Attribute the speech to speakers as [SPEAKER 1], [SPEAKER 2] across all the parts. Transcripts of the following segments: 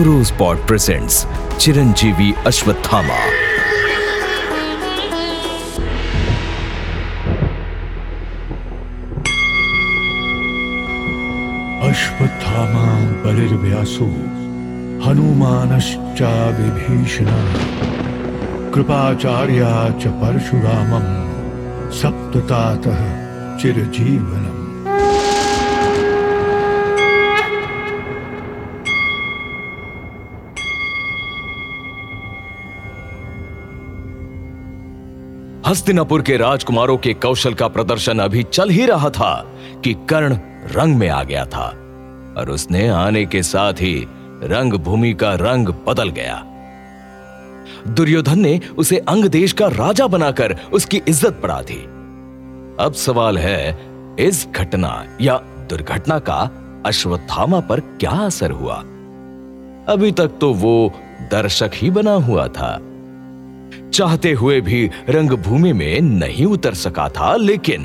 [SPEAKER 1] Rose pot presents Chiranjeevi Ashwatthama.
[SPEAKER 2] Ashwatthama बलिर्व्यासो हनुमानश्च विभीषण। कृपाचार्या च परशुरामं सप्ततातः चिरजीवनम्।
[SPEAKER 1] हस्तिनापुर के राजकुमारों के कौशल का प्रदर्शन अभी चल ही रहा था कि कर्ण रंग में आ गया था, और उसने आने के साथ ही रंग भूमि का रंग बदल गया। दुर्योधन ने उसे अंग देश का राजा बनाकर उसकी इज़्ज़त बढ़ा दी अब सवाल है, इस घटना या दुर्घटना का अश्वत्थामा पर क्या असर हुआ? अभी तक तो वो दर्शक ही बना हुआ था। चाहते हुए भी रंगभूमि में नहीं उतर सका था, लेकिन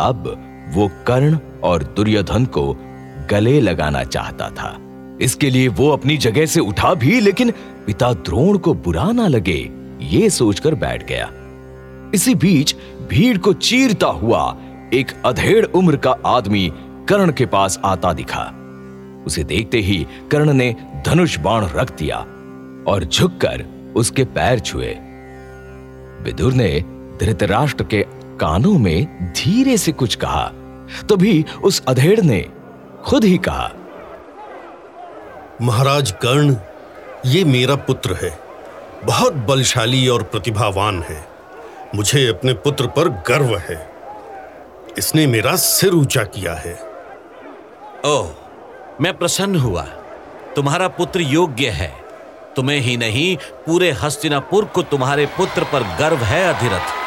[SPEAKER 1] अब वो कर्ण और दुर्योधन को गले लगाना चाहता था। इसके लिए वो अपनी जगह से उठा भी, लेकिन पिता द्रोण को बुरा ना लगे, ये सोचकर बैठ गया। इसी बीच भीड़ को चीरता हुआ एक अधेड़ उम्र का आदमी कर्ण के पास आता दिखा। उसे देखते ही कर्ण ने धनुष बाण रख दिया और झुककर उसके पैर छुए। विदुर ने धृतराष्ट्र के कानों में धीरे से कुछ कहा तभी उस अधेड़ ने खुद ही कहा
[SPEAKER 3] महाराज कर्ण ये मेरा पुत्र है। बहुत बलशाली और प्रतिभावान है। मुझे अपने पुत्र पर गर्व है। इसने मेरा सिर ऊँचा किया है।
[SPEAKER 4] ओह मैं प्रसन्न हुआ। तुम्हारा पुत्र योग्य है। तुम्हें ही नहीं, पूरे हस्तिनापुर को तुम्हारे पुत्र पर गर्व है अधिरथ।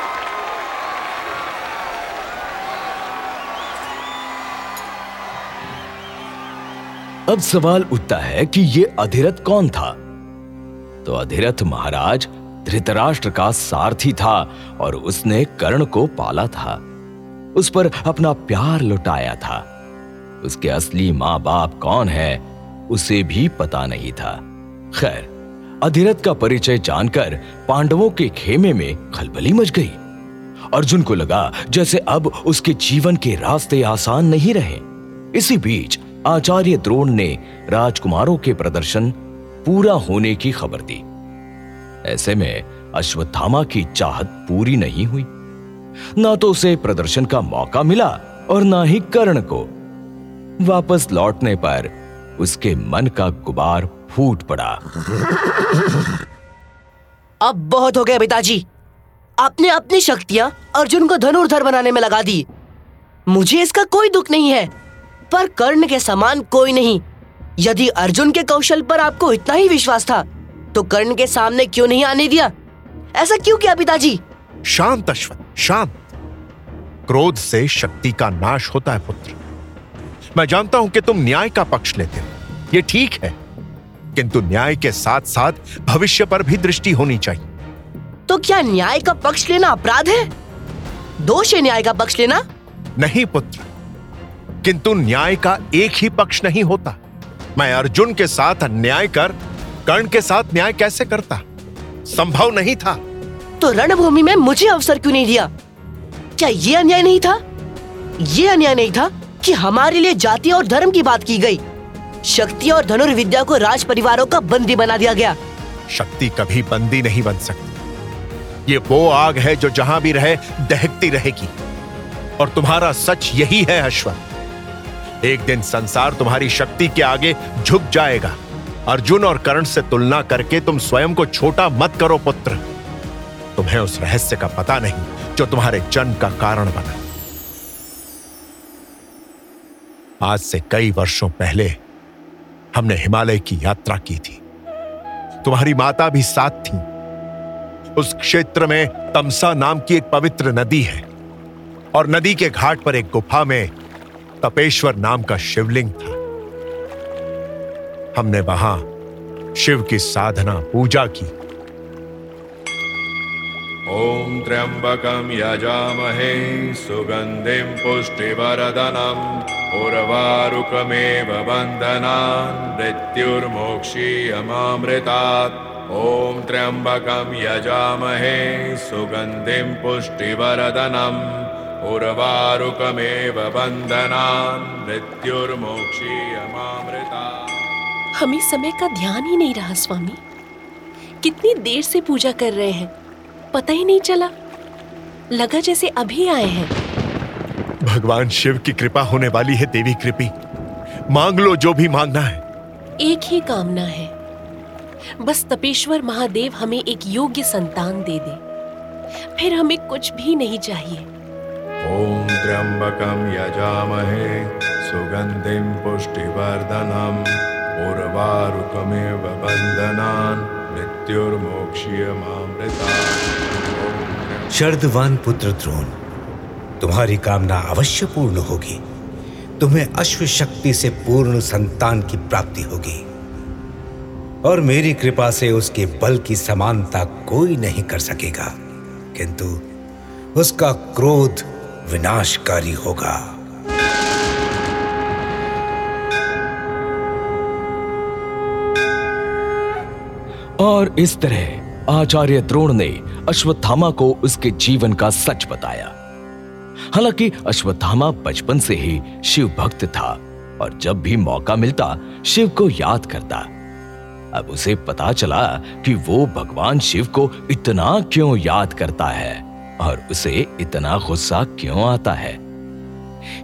[SPEAKER 1] अब सवाल उठता है कि ये अधिरथ कौन था? तो अधिरथ महाराज धृतराष्ट्र का सारथी था और उसने कर्ण को पाला था। उस पर अपना प्यार लुटाया था। उसके असली माँ बाप कौन है, उसे भी पता नहीं था। खैर अधिरथ का परिचय जानकर पांडवों के खेमे में खलबली मच गई। अर्जुन को लगा जैसे अब उसके जीवन के रास्ते आसान नहीं रहे। इसी बीच आचार्य द्रोण ने राजकुमारों के प्रदर्शन पूरा होने की खबर दी। ऐसे में अश्वत्थामा की चाहत पूरी नहीं हुई। ना तो उसे प्रदर्शन का मौका मिला और ना ही कर्ण को। वापस लौटने पर उसके मन का गुबार फूट पड़ा।
[SPEAKER 5] अब बहुत हो गया पिताजी। आपने अपनी शक्तियाँ अर्जुन को धनुर्धर बनाने में लगा दी। मुझे इसका कोई दुख नहीं है पर कर्ण के समान कोई नहीं। यदि अर्जुन के कौशल पर आपको इतना ही विश्वास था तो कर्ण के सामने क्यों नहीं आने दिया? ऐसा क्यों किया पिताजी?
[SPEAKER 6] शांत अश्वत शांत। क्रोध से शक्ति का नाश होता है पुत्र। मैं जानता हूँ कि तुम न्याय का पक्ष लेते हो। ये ठीक है। किंतु न्याय के साथ साथ भविष्य पर भी दृष्टि होनी चाहिए।
[SPEAKER 5] तो क्या न्याय का पक्ष लेना अपराध है? दोष है न्याय का पक्ष लेना?
[SPEAKER 6] नहीं पुत्र। किंतु न्याय का एक ही पक्ष नहीं होता। मैं अर्जुन के साथ अन्याय कर कर्ण के साथ न्याय कैसे करता? संभव नहीं था।
[SPEAKER 5] तो रणभूमि में मुझे अवसर क्यों नहीं दिया? क्या ये अन्याय नहीं था? ये अन्याय नहीं था कि हमारे लिए जाति और धर्म की बात की गई। शक्ति और धनुर्विद्या को राज परिवारों का बंदी बना दिया गया।
[SPEAKER 6] शक्ति कभी बंदी नहीं बन सकती। ये वो आग है जो जहाँ भी रहे, दहकती रहेगी। और तुम्हारा सच यही है अश्वत एक दिन संसार तुम्हारी शक्ति के आगे झुक जाएगा। अर्जुन और कर्ण से तुलना करके तुम स्वयं को छोटा मत करो, पुत्र। तुम्हें उस रहस्य का पता नहीं, जो तुम्हारे जन्म का कारण बना। आज से कई वर्षों पहले हमने हिमालय की यात्रा की थी। तुम्हारी माता भी साथ थी। उस क्षेत्र में तमसा नाम की एक पवित्र नदी है और नदी के घाट पर एक गुफा में तपेश्वर नाम का शिवलिंग था। हमने वहाँ शिव की साधना, पूजा की।
[SPEAKER 7] ॐ त्र्यम्बकं यजामहे सुगन्धिं पुष्टिवरदनम् उर्वारुकमेव बन्धनान् मृत्युर्मोक्षीयमामृतात् ॐ त्र्यम्बकं यजामहे सुगन्धिं पुष्टिवरदनम् उर्वारुकमेव बन्धनान् मृत्युर्मोक्षीयमामृतात्
[SPEAKER 8] हमें समय का ध्यान ही नहीं रहा, स्वामी। कितनी देर से पूजा कर रहे हैं? पता ही नहीं चला। लगा जैसे अभी आए हैं।
[SPEAKER 6] भगवान शिव की कृपा होने वाली है देवी कृपी। मांग लो जो भी मांगना है।
[SPEAKER 8] एक ही कामना है। बस तपेश्वर महादेव हमें एक योग्य संतान दे दे। फिर हमें कुछ भी नहीं चाहिए।
[SPEAKER 7] ओम त्र्यम्बकं यजामहे सुगन्धिं पुष्टिवर्धनम् उर्वारुकमेव बन्धनान् मृत्युर्मोक्षीयमामृतात्
[SPEAKER 9] शर्दवान पुत्र द्रोण, तुम्हारी कामना अवश्य पूर्ण होगी। तुम्हें अश्व शक्ति से पूर्ण संतान की प्राप्ति होगी। और मेरी कृपा से उसके बल की समानता कोई नहीं कर सकेगा, किंतु उसका क्रोध विनाशकारी होगा।
[SPEAKER 1] और इस तरह आचार्य द्रोण ने अश्वत्थामा को उसके जीवन का सच बताया। हालाँकि अश्वत्थामा बचपन से ही शिव भक्त था और जब भी मौका मिलता, शिव को याद करता। अब उसे पता चला कि वो भगवान शिव को इतना क्यों याद करता है और उसे इतना गुस्सा क्यों आता है?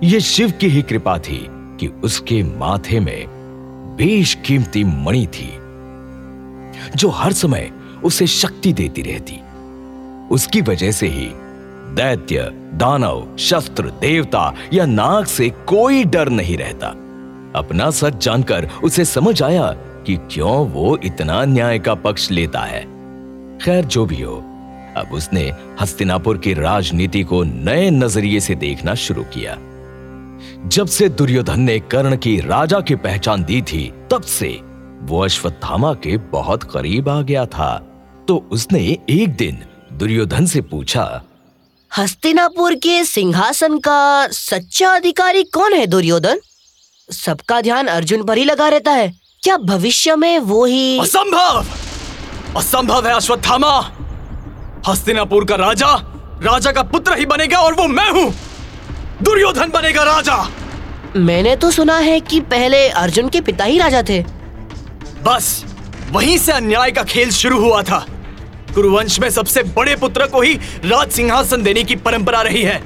[SPEAKER 1] ये शिव की ही कृपा थी कि उसके माथे में बेशकीमती मणि थी, जो हर समय उसे शक्ति देती रहती। उसकी वजह से ही दैत्य, दानव, शस्त्र, देवता या नाग से कोई डर नहीं रहता। अपना सच जानकर उसे समझ आया कि क्यों वो इतना न्याय का पक्ष लेता है। खैर, जो भी हो, अब उसने हस्तिनापुर की राजनीति को नए नज़रिए से देखना शुरू किया। जब से दुर्योधन ने कर्ण की राजा की पहचान दी थी, तब से वो अश्वत्थामा के बहुत करीब आ गया था। तो उसने एक दिन दुर्योधन से पूछा
[SPEAKER 5] हस्तिनापुर के सिंहासन का सच्चा अधिकारी कौन है दुर्योधन? सबका ध्यान अर्जुन पर ही लगा रहता है। क्या भविष्य में वो ही
[SPEAKER 10] असंभव! असंभव है अश्वत्थामा! हस्तिनापुर का राजा राजा का पुत्र ही बनेगा और वो मैं हूँ! दुर्योधन बनेगा राजा!
[SPEAKER 5] मैंने तो सुना है कि पहले अर्जुन के पिता ही राजा थे।
[SPEAKER 10] बस वहीं से अन्याय का खेल शुरू हुआ था। कुरुवंश में सबसे बड़े पुत्र को ही राज सिंहासन देने की परंपरा रही है।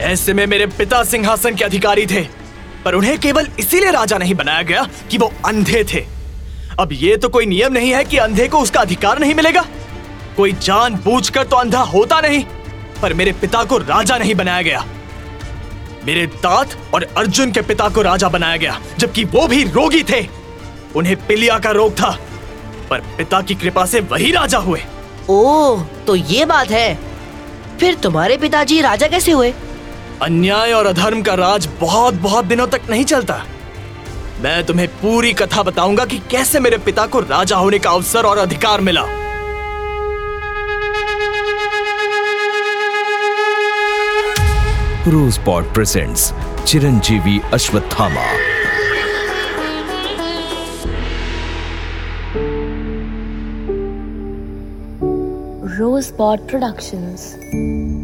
[SPEAKER 10] ऐसे में मेरे पिता सिंहासन के अधिकारी थे, पर उन्हें केवल इसीलिए राजा नहीं बनाया गया कि वो अंधे थे। अब ये तो कोई नियम नहीं है कि अंधे को उसका अधिकार नहीं मिलेगा। कोई जान बूझकर तो अंधा होता नहीं, पर मेरे पिता को राजा नहीं बनाया गया। मेरे तात और अर्जुन के पिता को राजा बनाया गया, जबकि वो भी रोगी थे। उन्हें पिलिया का रोग था, पर पिता की कृपा से वही राजा हुए।
[SPEAKER 5] ओह तो ये बात है। फिर तुम्हारे पिताजी राजा कैसे हुए?
[SPEAKER 10] अन्याय और अधर्म का राज बहुत बहुत दिनों तक नहीं चलता। मैं तुम्हें पूरी कथा बताऊँगा कि कैसे मेरे पिता को राजा होने का अवसर और अधिकार मिला।
[SPEAKER 1] Rose pot presents Chiranjeevi Ashwatthama
[SPEAKER 11] Rosebud Productions.